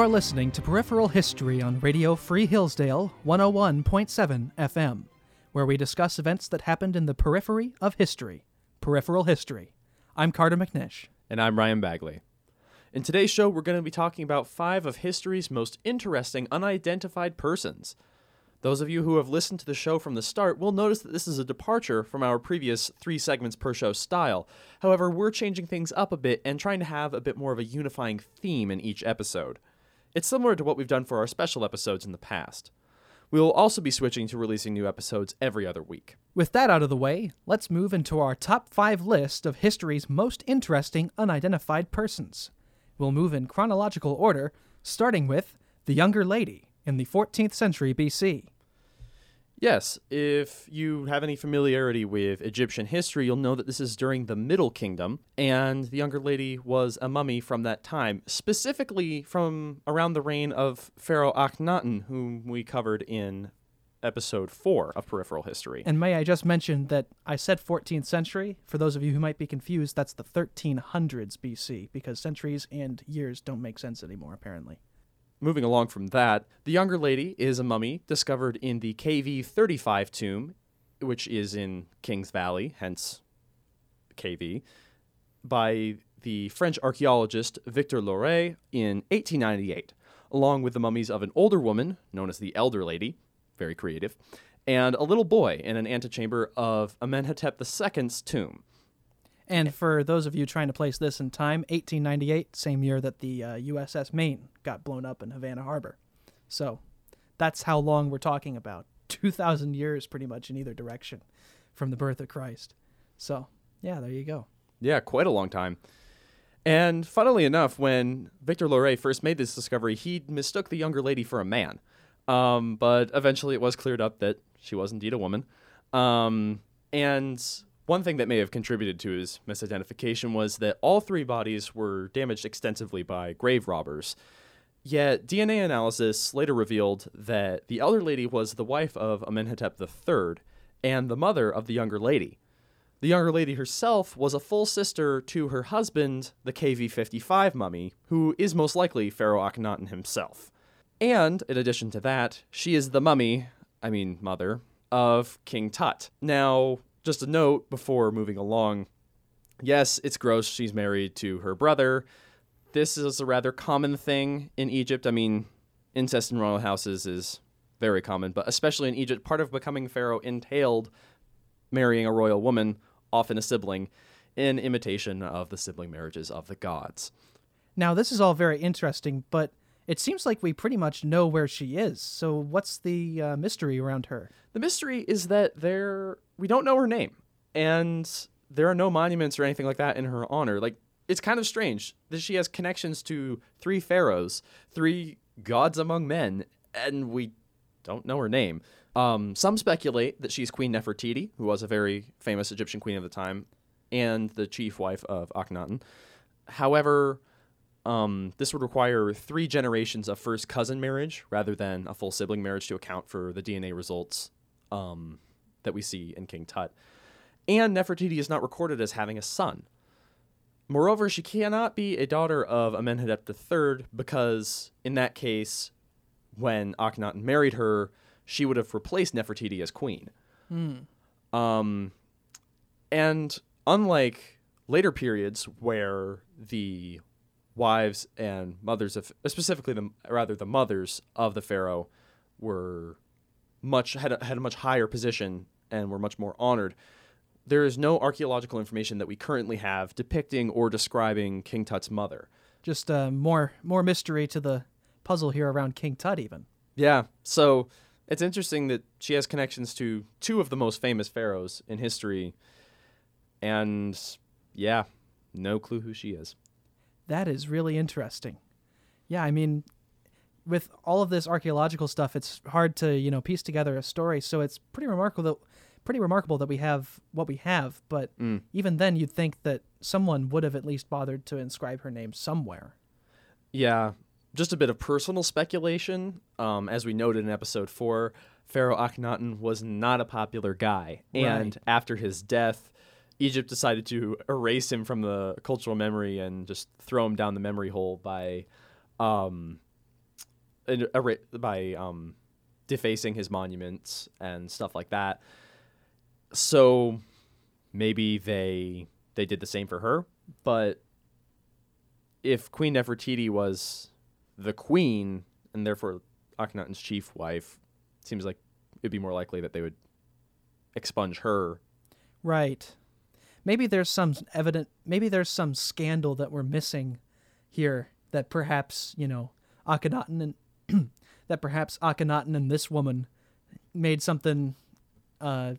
You're listening to Peripheral History on Radio Free Hillsdale 101.7 FM, where we discuss events that happened in the periphery of history. Peripheral History. I'm Carter McNish. And I'm Ryan Bagley. In today's show, we're going to be talking about five of history's most interesting unidentified persons. Those of you who have listened to the show from the start will notice that this is a departure from our previous three segments per show style. However, we're changing things up a bit and trying to have a bit more of a unifying theme in each episode. It's similar to what we've done for our special episodes in the past. We will also be switching to releasing new episodes every other week. With that out of the way, let's move into our top five list of history's most interesting unidentified persons. We'll move in chronological order, starting with the younger lady in the 14th century BC. Yes, if you have any familiarity with Egyptian history, you'll know that this is during the Middle Kingdom, and the younger lady was a mummy from that time, specifically from around the reign of Pharaoh Akhenaten, whom we covered in episode 4 of Peripheral History. And may I just mention that I said 14th century. For those of you who might be confused, that's the 1300s BC, because centuries and years don't make sense anymore, apparently. Moving along from that, the younger lady is a mummy discovered in the KV 35 tomb, which is in Kings Valley, hence KV, by the French archaeologist Victor Loret in 1898, along with the mummies of an older woman, known as the Elder Lady, very creative, and a little boy in an antechamber of Amenhotep II's tomb. And for those of you trying to place this in time, 1898, same year that the uh, USS Maine got blown up in Havana Harbor. So that's how long we're talking about 2,000 years pretty much in either direction from the birth of Christ. So, yeah, there you go. Yeah, quite a long time. And funnily enough, when Victor Loret first made this discovery, he mistook the younger lady for a man. Um, but eventually it was cleared up that she was indeed a woman. Um, and one thing that may have contributed to his misidentification was that all three bodies were damaged extensively by grave robbers. Yet DNA analysis later revealed that the elder lady was the wife of Amenhotep III and the mother of the younger lady. The younger lady herself was a full sister to her husband, the KV 55 mummy, who is most likely Pharaoh Akhenaten himself. And, in addition to that, she is the mummy, I mean, mother, of King Tut. Now, just a note before moving along yes, it's gross. She's married to her brother. This is a rather common thing in Egypt. I mean, incest in royal houses is very common, but especially in Egypt, part of becoming pharaoh entailed marrying a royal woman, often a sibling, in imitation of the sibling marriages of the gods. Now, this is all very interesting, but it seems like we pretty much know where she is. So, what's the uh, mystery around her? The mystery is that there we don't know her name, and there are no monuments or anything like that in her honor. Like it's kind of strange that she has connections to three pharaohs, three gods among men, and we don't know her name. Um, some speculate that she's Queen Nefertiti, who was a very famous Egyptian queen of the time, and the chief wife of Akhenaten. However, um, this would require three generations of first cousin marriage rather than a full sibling marriage to account for the DNA results um, that we see in King Tut. And Nefertiti is not recorded as having a son. Moreover, she cannot be a daughter of Amenhotep III because, in that case, when Akhenaten married her, she would have replaced Nefertiti as queen. Mm. Um, and unlike later periods where the wives and mothers of specifically the rather the mothers of the pharaoh were much had a, had a much higher position and were much more honored. There is no archaeological information that we currently have depicting or describing King Tut's mother. Just uh, more more mystery to the puzzle here around King Tut, even. Yeah, so it's interesting that she has connections to two of the most famous pharaohs in history, and yeah, no clue who she is. That is really interesting. Yeah, I mean, with all of this archaeological stuff, it's hard to you know piece together a story. So it's pretty remarkable that pretty remarkable that we have what we have. But Mm. even then, you'd think that someone would have at least bothered to inscribe her name somewhere. Yeah, just a bit of personal speculation. Um, as we noted in episode four, Pharaoh Akhenaten was not a popular guy, and after his death, Egypt decided to erase him from the cultural memory and just throw him down the memory hole by um, by um, defacing his monuments and stuff like that. So maybe they they did the same for her, but if Queen Nefertiti was the queen and therefore Akhenaten's chief wife, seems like it'd be more likely that they would expunge her. Right. Maybe there's some evident. Maybe there's some scandal that we're missing here. That perhaps you know Akhenaten and that perhaps Akhenaten and this woman made something, uh,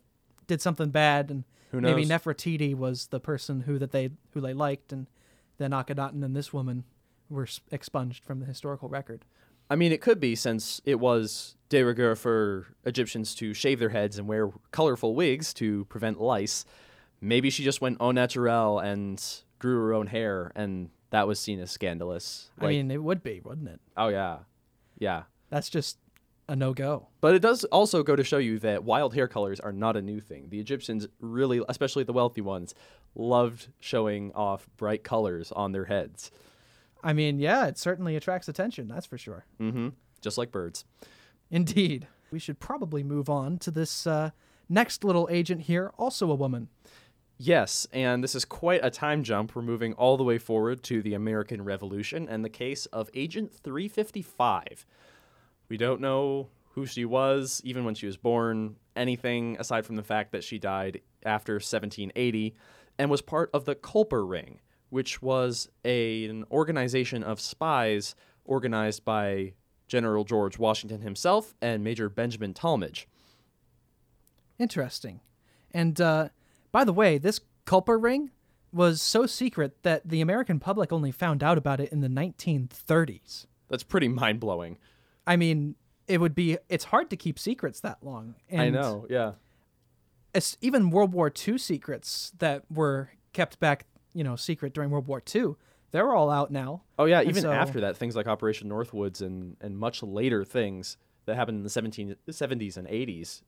did something bad, and Who maybe? Nefertiti was the person who that they who they liked, and then Akhenaten and this woman were expunged from the historical record. I mean, it could be since it was de rigueur for Egyptians to shave their heads and wear colorful wigs to prevent lice. Maybe she just went au naturel and grew her own hair, and that was seen as scandalous. I mean, it would be, wouldn't it? oh yeah, yeah. That's just a no go. But it does also go to show you that wild hair colors are not a new thing. The Egyptians really, especially the wealthy ones, loved showing off bright colors on their heads. I mean, yeah, it certainly attracts attention. That's for sure. Mm-hmm. Just like birds. Indeed. We should probably move on to this uh, next little agent here, also a woman. Yes, and this is quite a time jump. We're moving all the way forward to the American Revolution and the case of Agent 355. We don't know who she was, even when she was born, anything aside from the fact that she died after 1780 and was part of the Culper Ring, which was a, an organization of spies organized by General George Washington himself and Major Benjamin Tallmadge. Interesting. And uh, by the way, this Culper ring was so secret that the American public only found out about it in the 1930s. That's pretty mind blowing. I mean, it would be, it's hard to keep secrets that long. And I know, yeah. it's even World War II secrets that were kept back, you know, secret during World War II, they're all out now. Oh yeah, And even so- after that, things like Operation Northwoods and and much later things that happened in the 17, 70s and 80s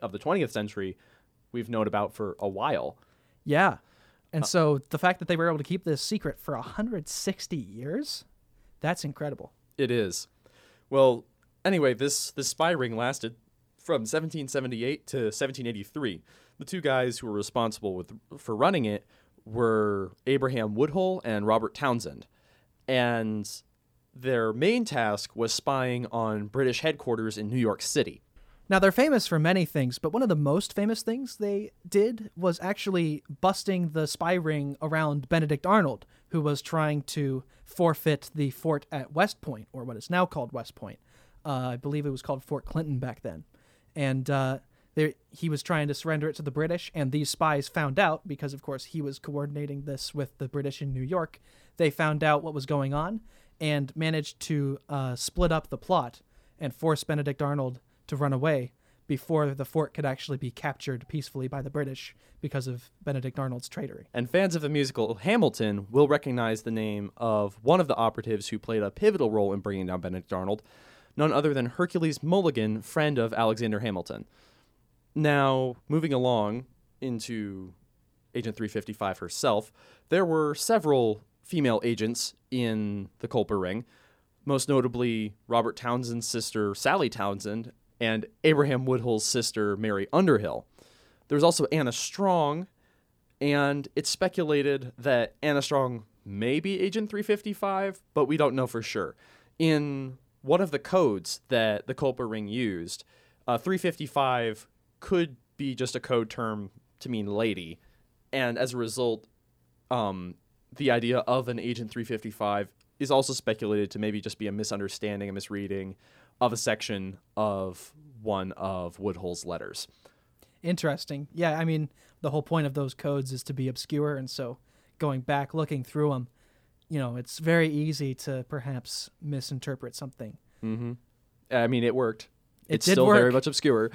of the 20th century, we've known about for a while. Yeah. And uh, so the fact that they were able to keep this secret for 160 years, that's incredible. It is. Well, anyway, this this spy ring lasted from 1778 to 1783. The two guys who were responsible with for running it were Abraham Woodhull and Robert Townsend. And their main task was spying on British headquarters in New York City. Now they're famous for many things, but one of the most famous things they did was actually busting the spy ring around Benedict Arnold, who was trying to forfeit the fort at West Point, or what is now called West Point. Uh, I believe it was called Fort Clinton back then, and uh, he was trying to surrender it to the British. And these spies found out because, of course, he was coordinating this with the British in New York. They found out what was going on and managed to uh, split up the plot and force Benedict Arnold to run away before the fort could actually be captured peacefully by the British because of Benedict Arnold's traitorry. And fans of the musical Hamilton will recognize the name of one of the operatives who played a pivotal role in bringing down Benedict Arnold, none other than Hercules Mulligan, friend of Alexander Hamilton. Now, moving along into Agent 355 herself, there were several female agents in the Culper Ring, most notably Robert Townsend's sister, Sally Townsend, and Abraham Woodhull's sister, Mary Underhill. There was also Anna Strong, and it's speculated that Anna Strong may be Agent 355, but we don't know for sure. In one of the codes that the Culper Ring used, uh, 355 could be just a code term to mean lady, and as a result, um, the idea of an Agent 355 is also speculated to maybe just be a misunderstanding, a misreading of a section of one of Woodhull's letters. Interesting. Yeah, I mean, the whole point of those codes is to be obscure, and so going back, looking through them, you know, it's very easy to perhaps misinterpret something. Mm-hmm. I mean, it worked. It it's did still very much obscure.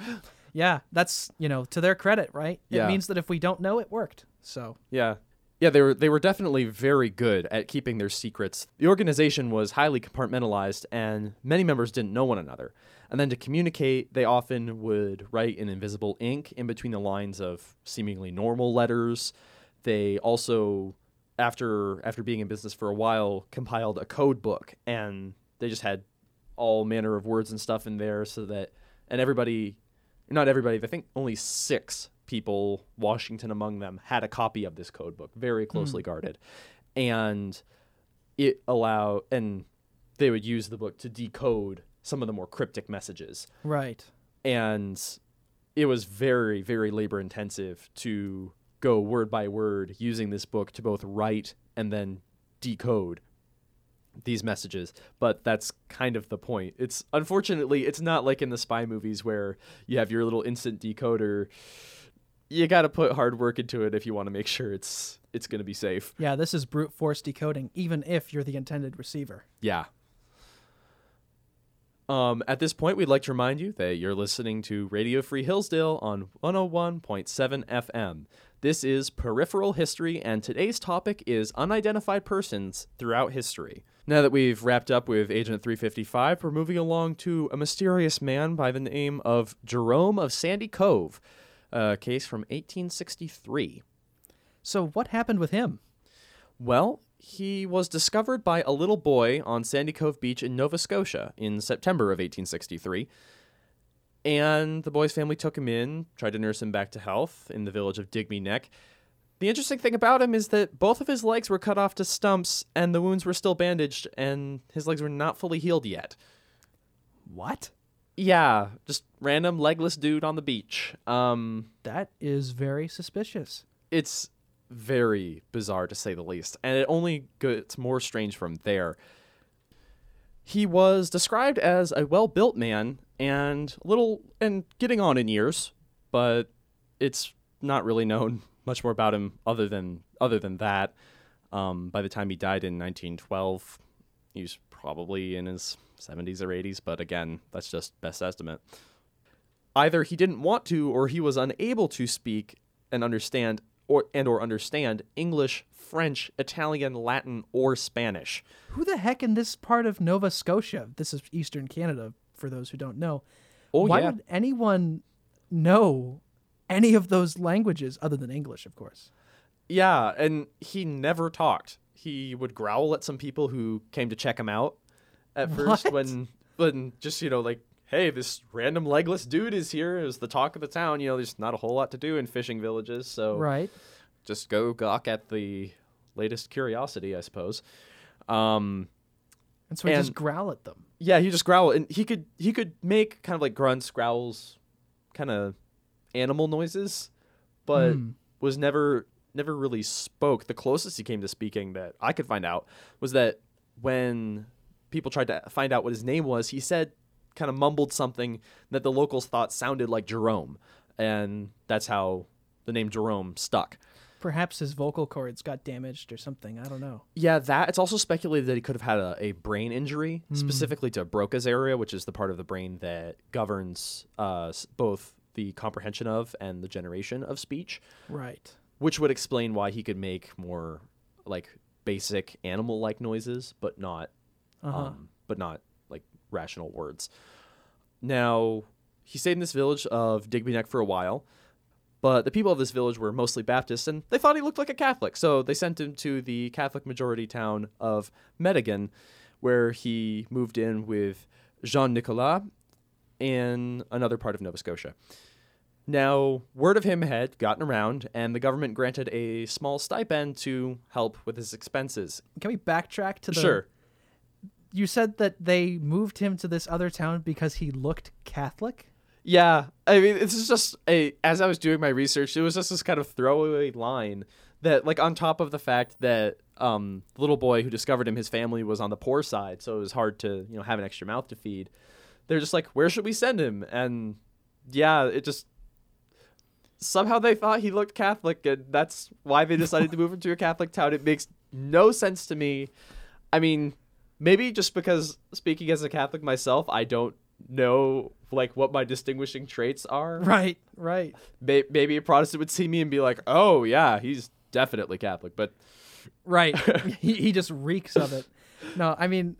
Yeah, that's, you know, to their credit, right? Yeah. It means that if we don't know, it worked. So, Yeah. Yeah, they were they were definitely very good at keeping their secrets. The organization was highly compartmentalized and many members didn't know one another. And then to communicate, they often would write in invisible ink in between the lines of seemingly normal letters. They also after after being in business for a while compiled a code book and they just had all manner of words and stuff in there so that and everybody not everybody i think only six people washington among them had a copy of this code book very hmm. closely guarded. And it allow and they would use the book to decode some of the more cryptic messages. Right. and it was very very labor intensive to go word by word using this book to both write and then decode these messages. But that's kind of the point. It's unfortunately it's not like in the spy movies where you have your little instant decoder you got to put hard work into it if you want to make sure it's it's going to be safe Yeah, this is brute force decoding, even if you're the intended receiver. Yeah. Um, at this point, we'd like to remind you that you're listening to Radio Free Hillsdale on 101.7 FM. This is Peripheral History, and today's topic is unidentified persons throughout history. Now that we've wrapped up with Agent 355, we're moving along to a mysterious man by the name of Jerome of Sandy Cove, a case from 1863. So what happened with him? Well, he was discovered by a little boy on Sandy Cove Beach in Nova Scotia in September of 1863. And the boy's family took him in, tried to nurse him back to health in the village of Digby Neck. The interesting thing about him is that both of his legs were cut off to stumps, and the wounds were still bandaged, and his legs were not fully healed yet. What? Yeah, just random legless dude on the beach. Um, That is very suspicious. it's very bizarre to say the least, and it only gets more strange from there. He was described as a well-built man and little and getting on in years, but it's not really known much more about him other than other than that. Um, by the time he died in 1912, he was probably in his 70s or 80s, but again, that's just best estimate. Either he didn't want to or he was unable to speak and understand or and or understand English, French, Italian, Latin, or Spanish. Who the heck in this part of Nova Scotia? This is Eastern Canada, for those who don't know. Oh Why yeah. would anyone know any of those languages other than English, of course? Yeah, and he never talked. He would growl at some people who came to check him out at first What? when when just, you know, like, hey, this random legless dude is here is the talk of the town. You know, there's not a whole lot to do in fishing villages, so Right. just go gawk at the latest curiosity, I suppose. Um And so he just growl at them. yeah, he just growl and he could he could make kind of like grunts, growls, kind of animal noises, but Hmm. was never never really spoke. The closest he came to speaking that I could find out was that when people tried to find out what his name was, he said kind of mumbled something that the locals thought sounded like Jerome, and that's how the name Jerome stuck. Perhaps his vocal cords got damaged or something. I don't know. Yeah, that it's also speculated that he could have had a, a brain injury, specifically to Broca's area, which is the part of the brain that governs uh, both the comprehension of and the generation of speech, Right. Which would explain why he could make more like basic animal-like noises, but not, Uh-huh. um, but not like rational words. Now, he stayed in this village of Digby Neck for a while, but the people of this village were mostly Baptists, and they thought he looked like a Catholic, so they sent him to the Catholic majority town of Meteghan, where he moved in with Jean Nicolas in another part of Nova Scotia. Now, word of him had gotten around, and the government granted a small stipend to help with his expenses. Can we backtrack to the Sure. You said that they moved him to this other town because he looked Catholic? Yeah, I mean, this is just a. As I was doing my research, it was just this kind of throwaway line that, like, on top of the fact that um, the little boy who discovered him, his family was on the poor side, so it was hard to, you know, have an extra mouth to feed. They're just like, where should we send him? And yeah, it just somehow they thought he looked Catholic, and that's why they decided to move him to a Catholic town. It makes no sense to me. I mean, maybe just because speaking as a Catholic myself, I don't know like what my distinguishing traits are. Right, right. May- Maybe a Protestant would see me and be like, "Oh yeah, he's definitely Catholic." But Right. he, he just reeks of it. No, I mean,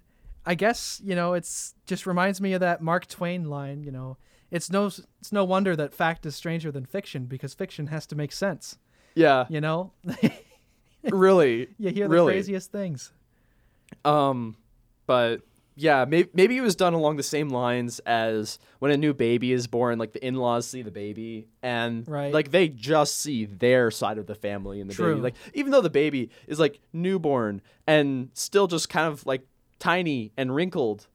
I guess, you know, it's just reminds me of that Mark Twain line, you know. It's no it's no wonder that fact is stranger than fiction because fiction has to make sense, yeah, you know? really, you hear the really. craziest things. Um, but yeah, maybe maybe it was done along the same lines as when a new baby is born. Like the in-laws see the baby, and Right. like they just see their side of the family and the True. baby. Like even though the baby is like newborn and still just kind of like tiny and wrinkled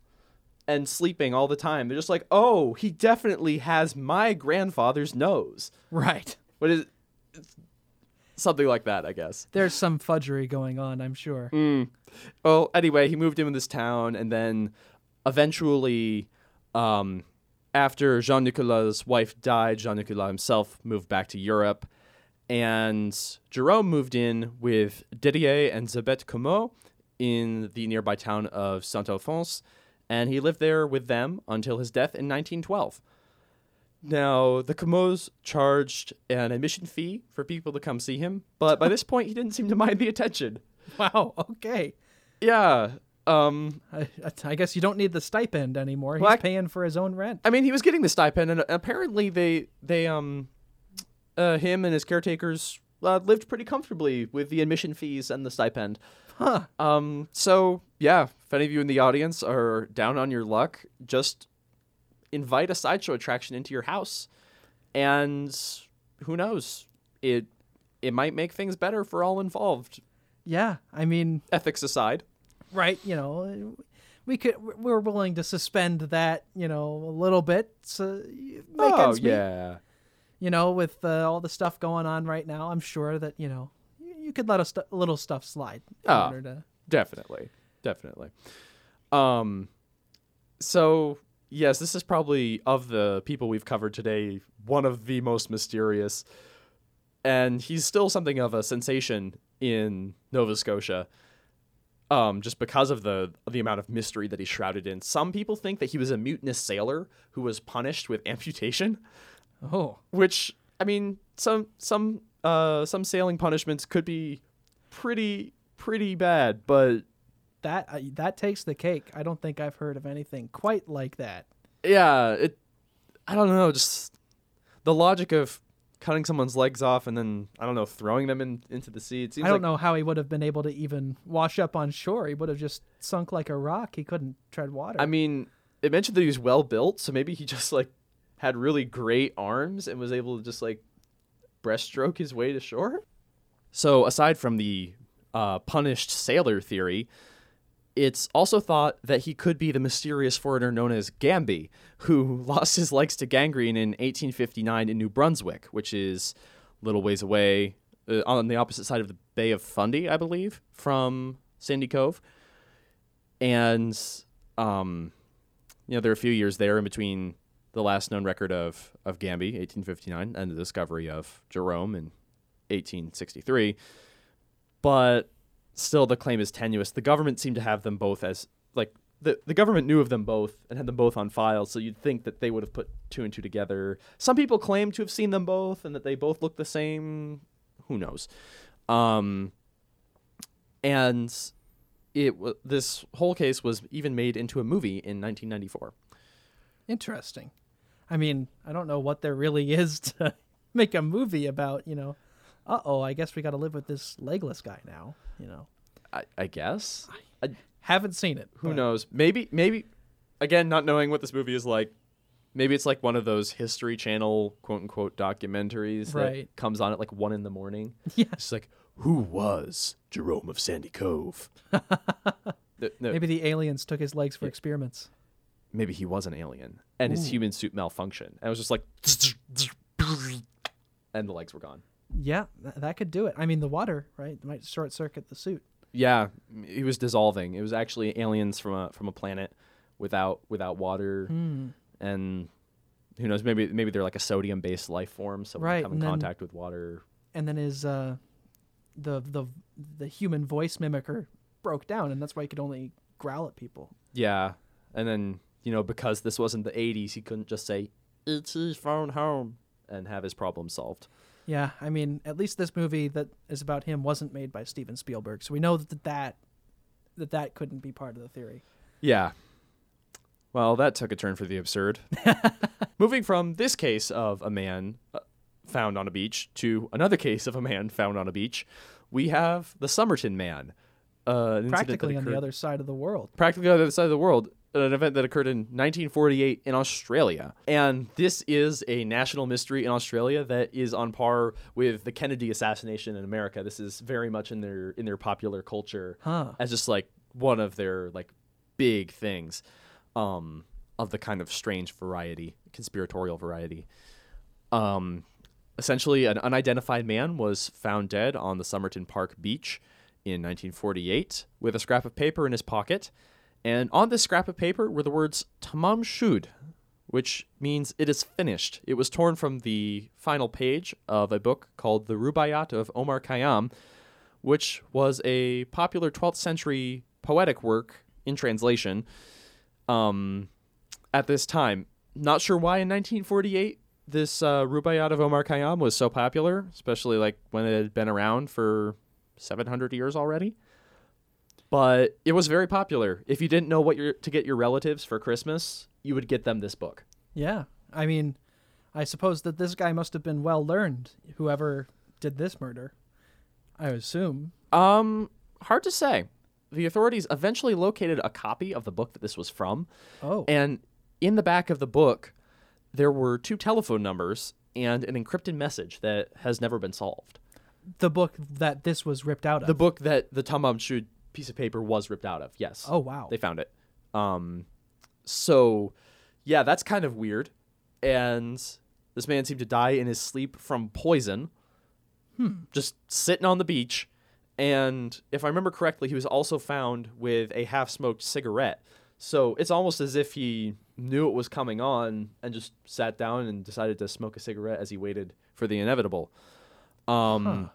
and sleeping all the time, they're just like, oh, he definitely has my grandfather's nose. Right. What is something like that? I guess. There's some fudgery going on, I'm sure. Mm. Well, anyway, he moved in with this town, and then eventually, um, after Jean Nicolas' wife died, Jean Nicolas himself moved back to Europe, and Jerome moved in with Didier and Zabette Comeau in the nearby town of Saint Alphonse, and he lived there with them until his death in 1912. Now, the Comeaus charged an admission fee for people to come see him, but by this point, he didn't seem to mind the attention. Wow. Okay. Yeah. Um. I, I guess you don't need the stipend anymore. He's Well, I- paying for his own rent. I mean, he was getting the stipend, and apparently they they um, uh, him and his caretakers uh, lived pretty comfortably with the admission fees and the stipend. Huh. Um. So yeah, if any of you in the audience are down on your luck, just invite a sideshow attraction into your house, and who knows, it it might make things better for all involved. Yeah. I mean, Ethics aside. right. You know, we could. We're willing to suspend that. You know, a little bit. So make oh ends meet. yeah. You know, with uh, all the stuff going on right now, I'm sure that you know you, could let a, a little stuff slide in Ah. order to. Definitely. Definitely. Um so yes, this is probably of the people we've covered today one of the most mysterious and he's still something of a sensation in Nova Scotia. Um, just because of the the amount of mystery that he's shrouded in. Some people think that he was a mutinous sailor who was punished with amputation Oh, which I mean, some some uh some sailing punishments could be pretty pretty bad, but that uh, that takes the cake. I don't think I've heard of anything quite like that. yeah, it I don't know, just the logic of cutting someone's legs off and then I don't know, throwing them in into the sea. It seems I don't like know how he would have been able to even wash up on shore. He would have just sunk like a rock. He couldn't tread water. I mean, it mentioned that he was well built, so maybe he just like had really great arms and was able to just like breaststroke his way to shore. So aside from the uh, punished sailor theory, it's also thought that he could be the mysterious foreigner known as Gamby, who lost his legs to gangrene in 1859 in New Brunswick, which is a little ways away uh, on the opposite side of the Bay of Fundy, I believe, from Sandy Cove. And um, you know, there are a few years there in between the last known record of of Gamby, 1859, and the discovery of Jerome in 1863. But still, the claim is tenuous. The government seemed to have them both as like the the government knew of them both and had them both on file. So you'd think that they would have put two and two together. Some people claim to have seen them both and that they both look the same. Who knows? Um, and it wa this whole case was even made into a movie in 1994. Interesting. I mean, I don't know what there really is to make a movie about. You know, uh oh, I guess we got to live with this legless guy now. You know, I, I guess. I, haven't seen it. who but- knows? Maybe, maybe, again, not knowing what this movie is like. Maybe it's like one of those History Channel quote unquote documentaries that comes on at like one in the morning. Yeah. It's like, who was Jerome of Sandy Cove? The- no, Maybe the aliens took his legs for Yeah. experiments. Maybe he was an alien and his Ooh. human suit malfunctioned. And it was just like, and the legs were gone. Yeah, th- that could do it. I mean, the water, right, might short circuit the suit. Yeah, he was dissolving. It was actually aliens from a from a planet without without water, Hmm. and who knows? Maybe maybe they're like a sodium based life form, so when they Right, come in then- contact with water. And then his uh, the the the human voice mimicker broke down, and that's why he could only growl at people. Yeah, and then you know because this wasn't the '80s, he couldn't just say "It's his phone home" and have his problem solved. Yeah, I mean, at least this movie that is about him wasn't made by Steven Spielberg, so we know that that that that couldn't be part of the theory. Yeah. Well, that took a turn for the absurd. Moving from this case of a man uh, found on a beach to another case of a man found on a beach, we have the Somerton man, Uh, Practically on the other side of the world. practically on the other side of the world, an event that occurred in 1948 in Australia. And this is a national mystery in Australia that is on par with the Kennedy assassination in America. This is very much in their in their popular culture Huh. as just like one of their like big things um, of the kind of strange variety, conspiratorial variety. Um, essentially, an unidentified man was found dead on the Somerton Park beach in 1948 with a scrap of paper in his pocket. And on this scrap of paper were the words Tamam Shud, which means it is finished. It was torn from the final page of a book called The Rubaiyat of Omar Khayyam, which was a popular 12th century poetic work in translation um, at this time. Not sure why in 1948 this uh, Rubaiyat of Omar Khayyam was so popular, especially like when it had been around for 700 years already. But it was very popular. If you didn't know what your to get your relatives for Christmas, you would get them this book. Yeah. I mean, I suppose that this guy must have been well learned, whoever did this murder. I assume. Um, hard to say. The authorities eventually located a copy of the book that this was from, Oh. and in the back of the book, there were two telephone numbers and an encrypted message that has never been solved. the book that this was ripped out of. The book that the Tamam Shud piece of paper was ripped out of. Yes. oh, wow. They found it. Um, so, yeah, that's kind of weird. And this man seemed to die in his sleep from poison, just sitting on the beach. And if I remember correctly, he was also found with a half smoked cigarette. So it's almost as if he knew it was coming on and just sat down and decided to smoke a cigarette as he waited for the inevitable. Um, Huh.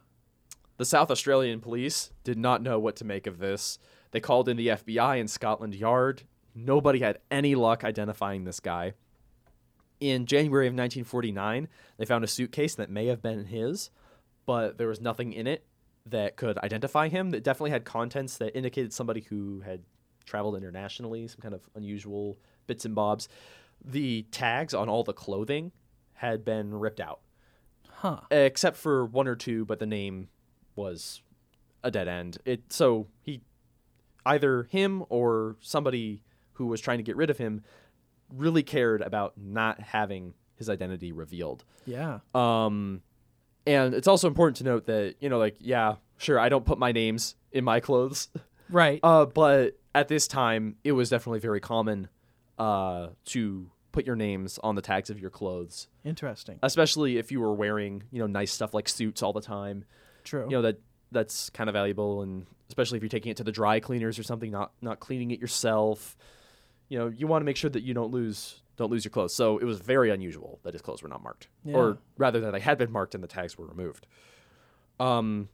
The South Australian police did not know what to make of this. They called in the FBI and Scotland Yard. Nobody had any luck identifying this guy. In January of 1949, they found a suitcase that may have been his, but there was nothing in it that could identify him. That definitely had contents that indicated somebody who had traveled internationally, some kind of unusual bits and bobs. The tags on all the clothing had been ripped out huh. except for one or two, but the name was a dead end. It so he either him or somebody who was trying to get rid of him really cared about not having his identity revealed. Yeah. Um and it's also important to note that, you know, like yeah, sure, I don't put my names in my clothes. Right. Uh but at this time it was definitely very common uh to put your names on the tags of your clothes Interesting. especially if you were wearing you know nice stuff like suits all the time True. you know that that's kind of valuable and especially if you're taking it to the dry cleaners or something not not cleaning it yourself you know you want to make sure that you don't lose don't lose your clothes so it was very unusual that his clothes were not marked Yeah. or rather that they had been marked and the tags were removed um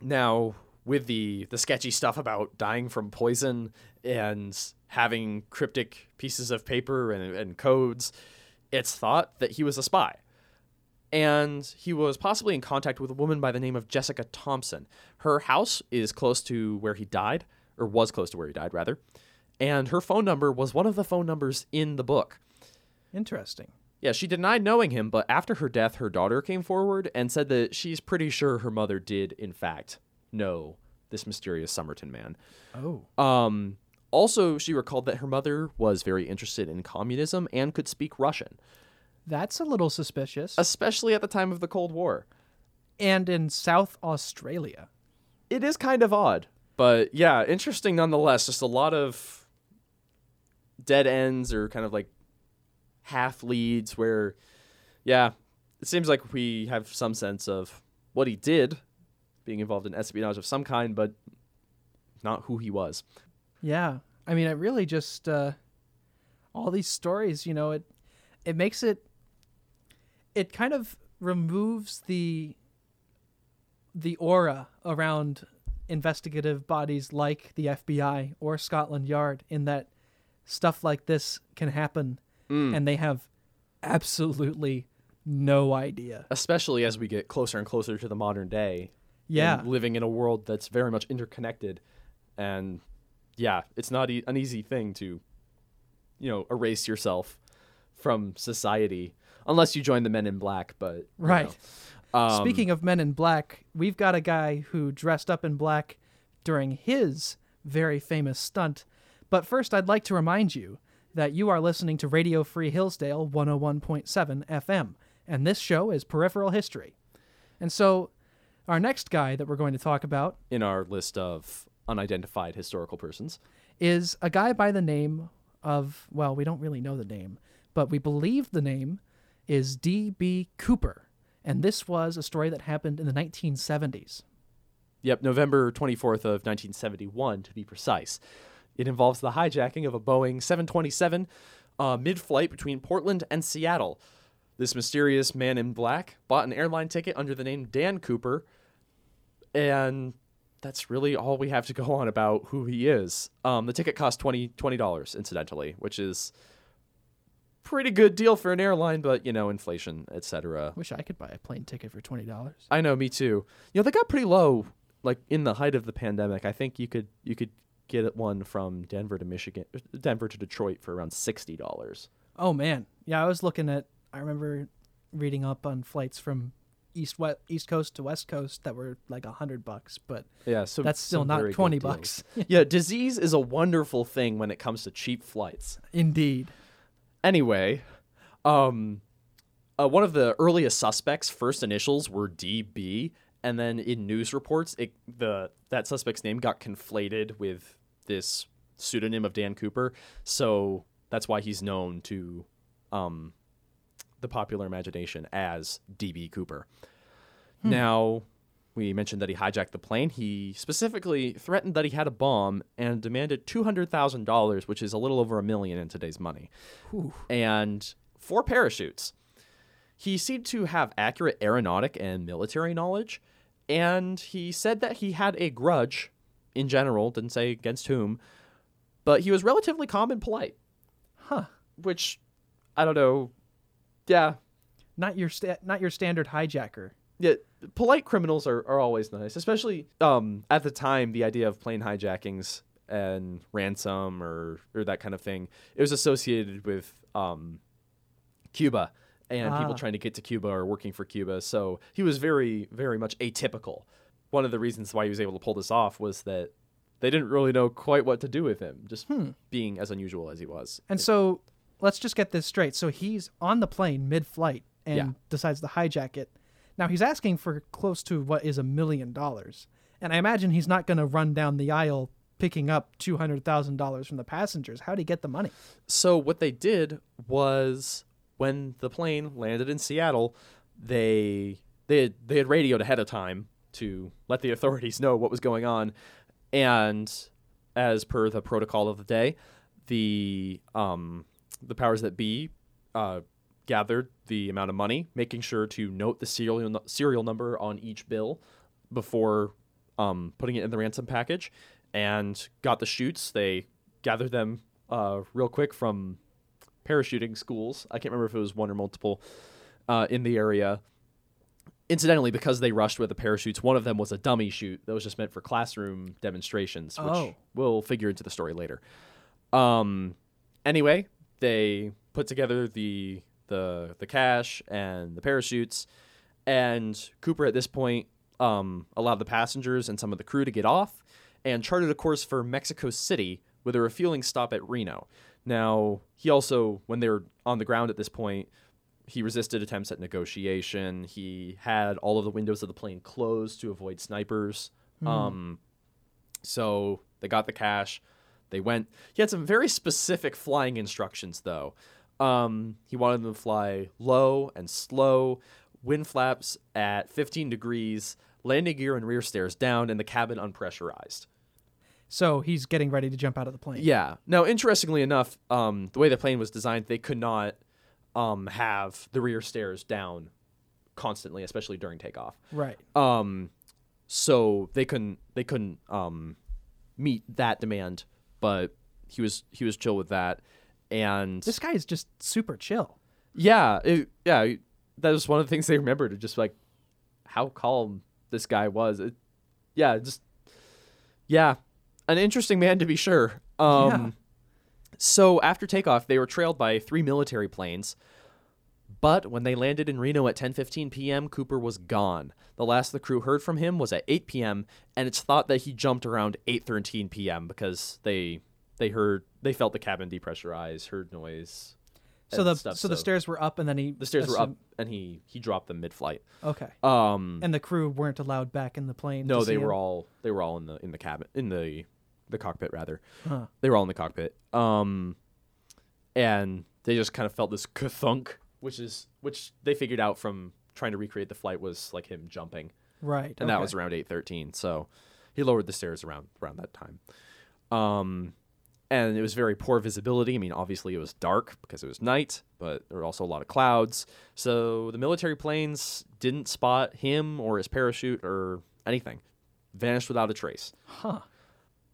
now with the the sketchy stuff about dying from poison and having cryptic pieces of paper and, and codes it's thought that he was a spy and he was possibly in contact with a woman by the name of Jessica Thomson. Her house is close to where he died, or was close to where he died, rather. And her phone number was one of the phone numbers in the book. Interesting. Yeah, she denied knowing him, but after her death, her daughter came forward and said that she's pretty sure her mother did, in fact, know this mysterious Somerton man. Oh. Um, also, she recalled that her mother was very interested in communism and could speak Russian, That's a little suspicious. especially at the time of the Cold War. and in South Australia. it is kind of odd, but yeah, interesting nonetheless. Just a lot of dead ends or kind of like half leads where, yeah, it seems like we have some sense of what he did, being involved in espionage of some kind, but not who he was. Yeah. I mean, it really just uh, all these stories, you know, it it makes it it kind of removes the the aura around investigative bodies like the FBI or Scotland Yard in that stuff like this can happen mm. and they have absolutely no idea. Especially as we get closer and closer to the modern day. Yeah. living in a world that's very much interconnected, and yeah, it's not e- an easy thing to, you know, erase yourself from society unless you join the Men in Black. But Right. Um, Speaking of men in black, we've got a guy who dressed up in black during his very famous stunt. But first, I'd like to remind you that you are listening to Radio Free Hillsdale 101.7 FM, and this show is Peripheral History. And so, our next guy that we're going to talk about In our list of unidentified historical persons. is a guy by the name of, well, we don't really know the name, but we believe the name is D.B. Cooper. And this was a story that happened in the 1970s. Yep, November 24th of 1971 to be precise. It involves the hijacking of a Boeing 727 uh, mid-flight between Portland and Seattle. This mysterious man in black bought an airline ticket under the name Dan Cooper, and that's really all we have to go on about who he is. Um, the ticket cost 20 dollars, incidentally, which is pretty good deal for an airline, but you know, inflation, etc. Wish I could buy a plane ticket for $20. I know, me too. You know, they got pretty low, like in the height of the pandemic. I think you could you could get one from Denver to Michigan, uh, Denver to Detroit for around sixty dollars. Oh, man. Yeah, I was looking at, I remember reading up on flights from east west, east coast to west coast that were like a hundred bucks, but Yeah, so that's still not 20 deals. bucks. yeah, disease is a wonderful thing when it comes to cheap flights. Indeed. Anyway, um, uh, one of the earliest suspects' first initials were DB, and then in news reports, it, the that suspect's name got conflated with this pseudonym of Dan Cooper. So that's why he's known to um, the popular imagination as DB Cooper. Now, we mentioned that he hijacked the plane. He specifically threatened that he had a bomb and demanded $200,000, which is a little over a million in today's money, and four parachutes. He seemed to have accurate aeronautic and military knowledge, and he said that he had a grudge in general, didn't say against whom, but he was relatively calm and polite, Huh. which I don't know. Yeah, Not your sta- not your standard hijacker. Yeah, polite criminals are, are always nice, especially um, at the time. The idea of plane hijackings and ransom or or that kind of thing it was associated with um, Cuba and people Ah. trying to get to Cuba or working for Cuba. So he was very very much atypical. One of the reasons why he was able to pull this off was that they didn't really know quite what to do with him, just being as unusual as he was. And so let's just get this straight. So he's on the plane mid flight and Yeah. decides to hijack it. Now he's asking for close to what is a million dollars. And I imagine he's not going to run down the aisle picking up $200,000 from the passengers. How'd he get the money? So what they did was when the plane landed in Seattle, they they had, they had radioed ahead of time to let the authorities know what was going on, and as per the protocol of the day, the um the powers that be uh, gathered the amount of money, making sure to note the serial serial number on each bill before um, putting it in the ransom package, and got the chutes. They gathered them uh, real quick from parachuting schools. I can't remember if it was one or multiple uh, in the area. Incidentally, because they rushed with the parachutes, one of them was a dummy chute that was just meant for classroom demonstrations, which Oh. will figure into the story later. Um, anyway, they put together the the the cash and the parachutes, and Cooper at this point um, allowed the passengers and some of the crew to get off, and charted a course for Mexico City with a refueling stop at Reno. Now he also, when they were on the ground at this point, he resisted attempts at negotiation. He had all of the windows of the plane closed to avoid snipers. Um, so they got the cash. They went. He had some very specific flying instructions, though. Um, he wanted them to fly low and slow, wind flaps at 15 degrees, landing gear and rear stairs down, and the cabin unpressurized. So he's getting ready to jump out of the plane. Yeah. Now, interestingly enough, um, the way the plane was designed, they could not um, have the rear stairs down constantly, especially during takeoff. Right. Um, so they couldn't they couldn't um, meet that demand, but he was he was chill with that, and This guy is just super chill. yeah, it, yeah, that was one of the things they remembered, just like how calm this guy was. It, yeah, just yeah, an interesting man to be sure. Um, Yeah. So after takeoff, they were trailed by three military planes, But when they landed in Reno at 10:15 p.m., Cooper was gone. The last the crew heard from him was at 8 p.m., and it's thought that he jumped around 8:13 p.m. because they they heard they felt the cabin depressurize, heard noise. So the stuff, so the stairs were up, and then he the stairs were up and he he dropped them mid-flight. Okay, Um and the crew weren't allowed back in the plane. no, they were him? all they were all in the in the cabin in the the cockpit rather. Huh. They were all in the cockpit. Um and they just kind of felt this kathunk, which is which they figured out from trying to recreate the flight was like him jumping. right, and that was around 8:13. So he lowered the stairs around around that time. Um and it was very poor visibility. I mean, obviously it was dark because it was night, but there were also a lot of clouds. So the military planes didn't spot him or his parachute or anything. Vanished without a trace. Huh.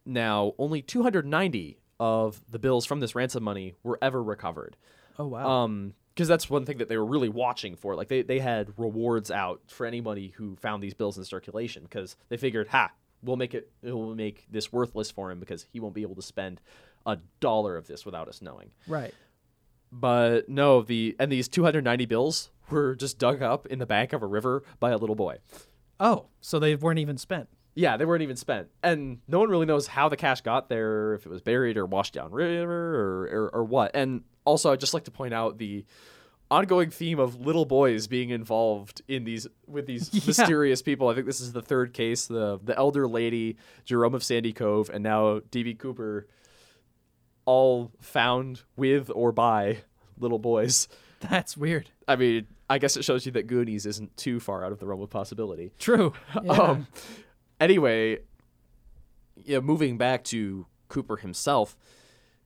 Now, only 290 of the bills from this ransom money were ever recovered. Oh wow. Um, because that's one thing that they were really watching for. Like they, they had rewards out for anybody who found these bills in circulation because they figured, ha, we'll make it, it will make this worthless for him because he won't be able to spend a dollar of this without us knowing. right. But no, the and these 290 bills were just dug up in the bank of a river by a little boy. Oh, so they weren't even spent. Yeah, they weren't even spent, and no one really knows how the cash got there, if it was buried or washed down river or or, or what. And also, I'd just like to point out the ongoing theme of little boys being involved in these with these Yeah. mysterious people. I think this is the third case: the the elder lady, Jerome of Sandy Cove, and now DB Cooper, all found with or by little boys. That's weird. I mean, I guess it shows you that Goonies isn't too far out of the realm of possibility. True. Yeah. Um, anyway, yeah, moving back to Cooper himself,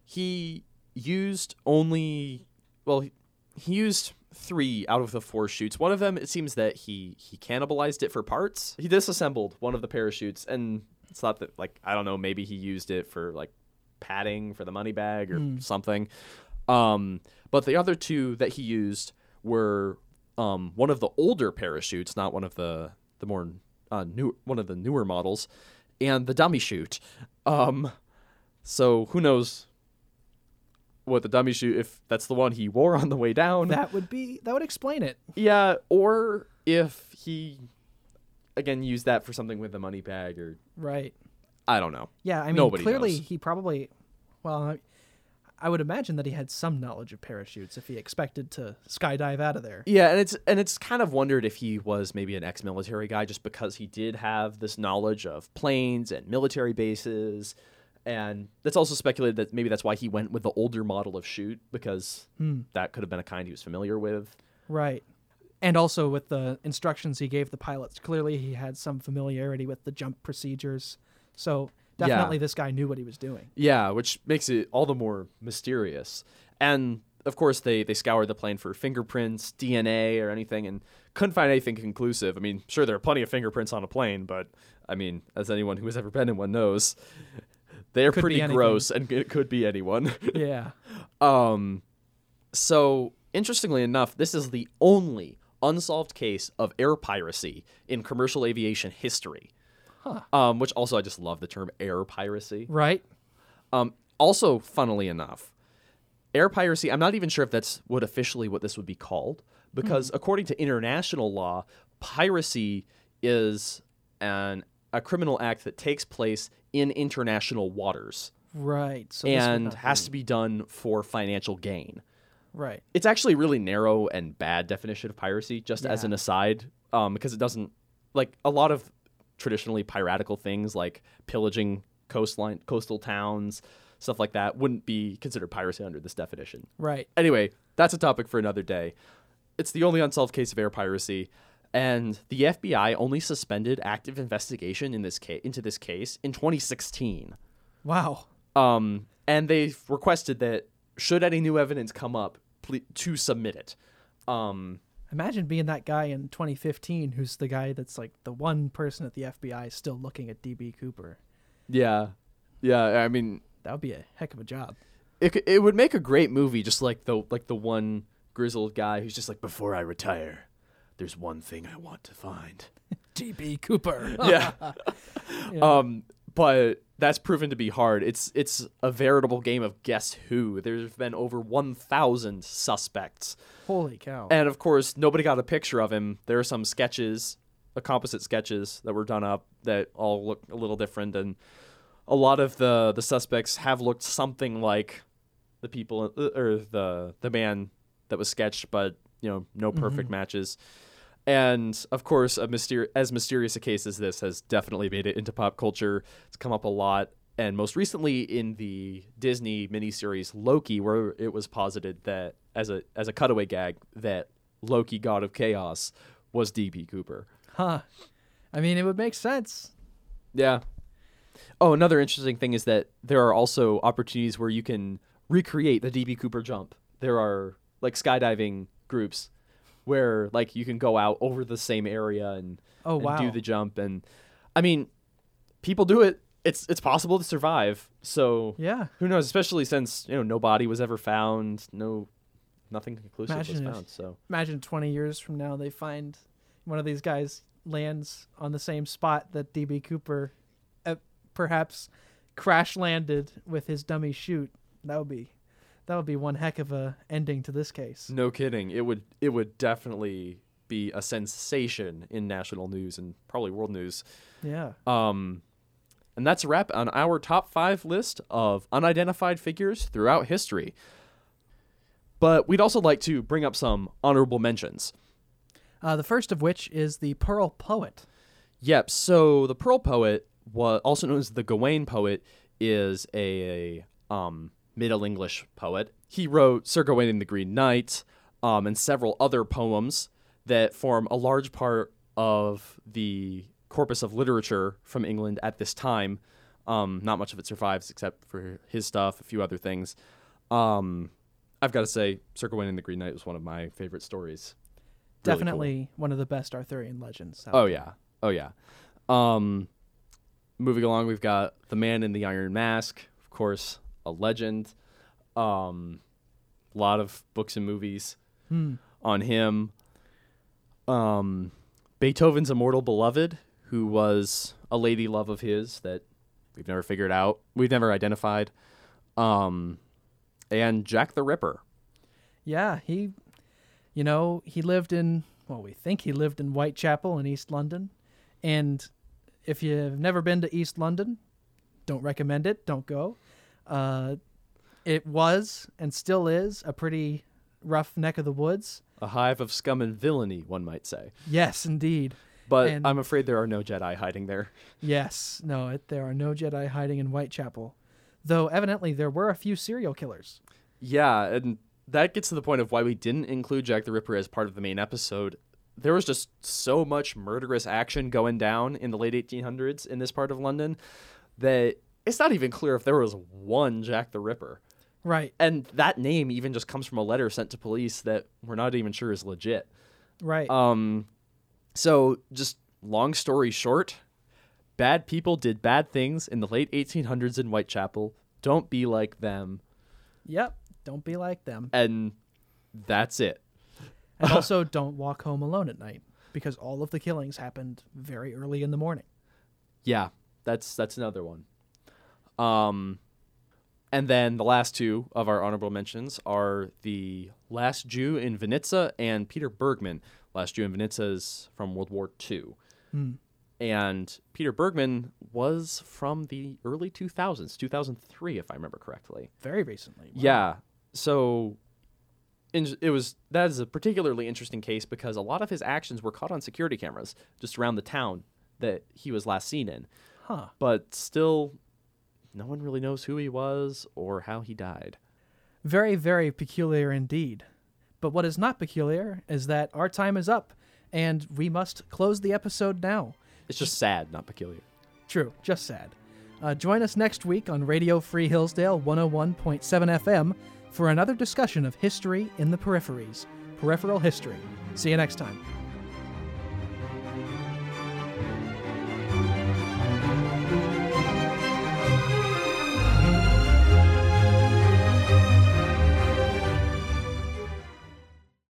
he used only well, he- used three out of the four chutes. One of them, it seems that he he cannibalized it for parts. He disassembled one of the parachutes, and it's thought that like I don't know, maybe he used it for like padding for the money bag or something. Um, but the other two that he used were um, one of the older parachutes, not one of the the more uh, new one of the newer models, and the dummy chute. Um, so who knows what the dummy chute if that's the one he wore on the way down? that would be that would explain it. yeah, or if he again used that for something with the money bag or Right. I don't know. Yeah, I mean, Nobody clearly knows. he probably, well, I- I would imagine that he had some knowledge of parachutes if he expected to skydive out of there. Yeah, and it's and it's kind of wondered if he was maybe an ex-military guy just because he did have this knowledge of planes and military bases, and that's also speculated that maybe that's why he went with the older model of chute because hmm. that could have been a kind he was familiar with. Right. And also with the instructions he gave the pilots, clearly he had some familiarity with the jump procedures. So Yeah. definitely this guy knew what he was doing. Yeah, which makes it all the more mysterious. And of course, they they scoured the plane for fingerprints, DNA, or anything, and couldn't find anything conclusive. I mean, sure, there are plenty of fingerprints on a plane, but I mean, as anyone who has ever been in one knows, they're Could pretty gross, and it could be anyone. Yeah. Um, so interestingly enough, this is the only unsolved case of air piracy in commercial aviation history. Huh. Um, which also I just love the term air piracy. Right. Um, also, funnily enough, air piracy. I'm not even sure if that's what officially what this would be called, because according to international law, piracy is an a criminal act that takes place in international waters Right. So and has to be done for financial gain. Right. It's actually a really narrow and bad definition of piracy, just as an aside, um, because it doesn't like a lot of traditionally piratical things like pillaging coastline, coastal towns, stuff like that wouldn't be considered piracy under this definition. Right. Anyway, that's a topic for another day. It's the only unsolved case of air piracy, and the FBI only suspended active investigation in this case into this case in 2016. Wow. Um, and they requested that should any new evidence come up, ple- to submit it. Um, Imagine being that guy in 2015 who's the guy that's like the one person at the FBI still looking at DB Cooper. yeah, yeah. I mean, That would be a heck of a job. it it would make a great movie, just like the like the one grizzled guy who's just like, before I retire, there's one thing I want to find. DB Cooper. yeah. Um, but that's proven to be hard. It's it's a veritable game of guess who. There's been over 1,000 suspects. Holy cow. And of course, nobody got a picture of him. There are some sketches, composite sketches that were done up that all look a little different, and a lot of the the suspects have looked something like the people uh, or the the man that was sketched, but you know, no perfect matches. And of course, a myster- as mysterious a case as this has definitely made it into pop culture. It's come up a lot, and most recently in the Disney miniseries Loki, where it was posited that as a as a cutaway gag that Loki, God of Chaos, was DB Cooper. huh. I mean, it would make sense. Yeah. Oh, another interesting thing is that there are also opportunities where you can recreate the DB Cooper jump. There are like skydiving groups where like you can go out over the same area and, Oh, and wow. do the jump and I mean people do it. It's it's possible to survive. So Yeah. who knows, especially since, you know, no body was ever found, no nothing conclusive Imagine was if- found. So Imagine 20 years from now they find one of these guys lands on the same spot that DB Cooper uh, perhaps crash landed with his dummy chute. That would be that would be one heck of a ending to this case. No kidding. It would it would definitely be a sensation in national news and probably world news. Yeah. Um, and that's a wrap on our top five list of unidentified figures throughout history. But we'd also like to bring up some honorable mentions. Uh, the first of which is the Pearl Poet. Yep. So the Pearl Poet, also known as the Gawain Poet, is a, um, Middle English poet. He wrote Sir Gawain and the Green Knight, um, and several other poems that form a large part of the corpus of literature from England at this time. Um, not much of it survives except for his stuff, a few other things. Um, I've got to say, Sir Gawain and the Green Knight was one of my favorite stories. Really cool. Definitely one of the best Arthurian legends. Oh there. yeah. Oh yeah. Um moving along we've got The Man in the Iron Mask, of course, a legend. Um a lot of books and movies Hmm. on him. Um Beethoven's Immortal Beloved, who was a lady love of his that we've never figured out. We've never identified. Um and Jack the Ripper. Yeah, he, you know, he lived in, well, we think he lived in Whitechapel in East London. And if you've never been to East London, don't recommend it. Don't go. Uh, it was and still is a pretty rough neck of the woods. A hive of scum and villainy, one might say. Yes, indeed. But And- I'm afraid there are no Jedi hiding there. Yes, no, it, there are no Jedi hiding in Whitechapel. Though evidently there were a few serial killers. Yeah, and that gets to the point of why we didn't include Jack the Ripper as part of the main episode. There was just so much murderous action going down in the late 1800s in this part of London that it's not even clear if there was one Jack the Ripper. Right, And that name even just comes from a letter sent to police that we're not even sure is legit. right. Um, so just long story short, bad people did bad things in the late 1800s in Whitechapel. Don't be like them, yep, don't be like them. and that's it. And also, don't walk home alone at night because all of the killings happened very early in the morning. Yeah, that's that's another one. Um, and then the last two of our honorable mentions are the Last Jew in Vinnitsa and Peter Bergman. Last Jew in Vinnitsa is from World War II. Hmm. And Peter Bergman was from the early 2000s, 2003, if I remember correctly. Very recently. Wow. Yeah. So in, it was that is a particularly interesting case because a lot of his actions were caught on security cameras just around the town that he was last seen in Huh. but still no one really knows who he was or how he died. Very, very peculiar indeed. But what is not peculiar is that our time is up and we must close the episode now. It's just sad, not peculiar. True, just sad. Uh, join us next week on Radio Free Hillsdale 101.7 FM for another discussion of history in the peripheries, peripheral history. See you next time.